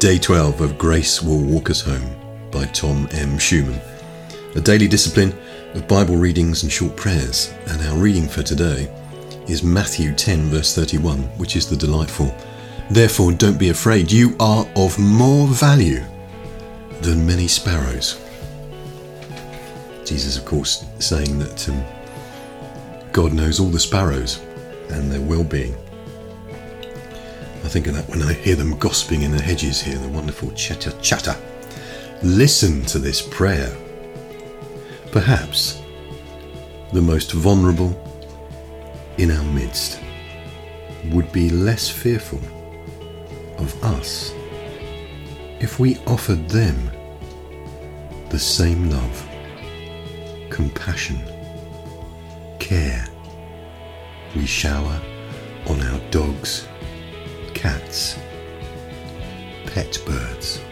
Day 12 of Grace Will Walk Us Home by Tom M. Schumann. A daily discipline of Bible readings and short prayers. And our reading for today is Matthew 10, verse 31, which is the delightful. Therefore, don't be afraid. You are of more value than many sparrows. Jesus, of course, saying that um, God knows all the sparrows and their well being. I think of that when I hear them gossiping in the hedges here, the wonderful chatter chatter. Listen to this prayer. Perhaps the most vulnerable in our midst would be less fearful of us if we offered them the same love, compassion, care we shower on our dogs, cats, pet birds.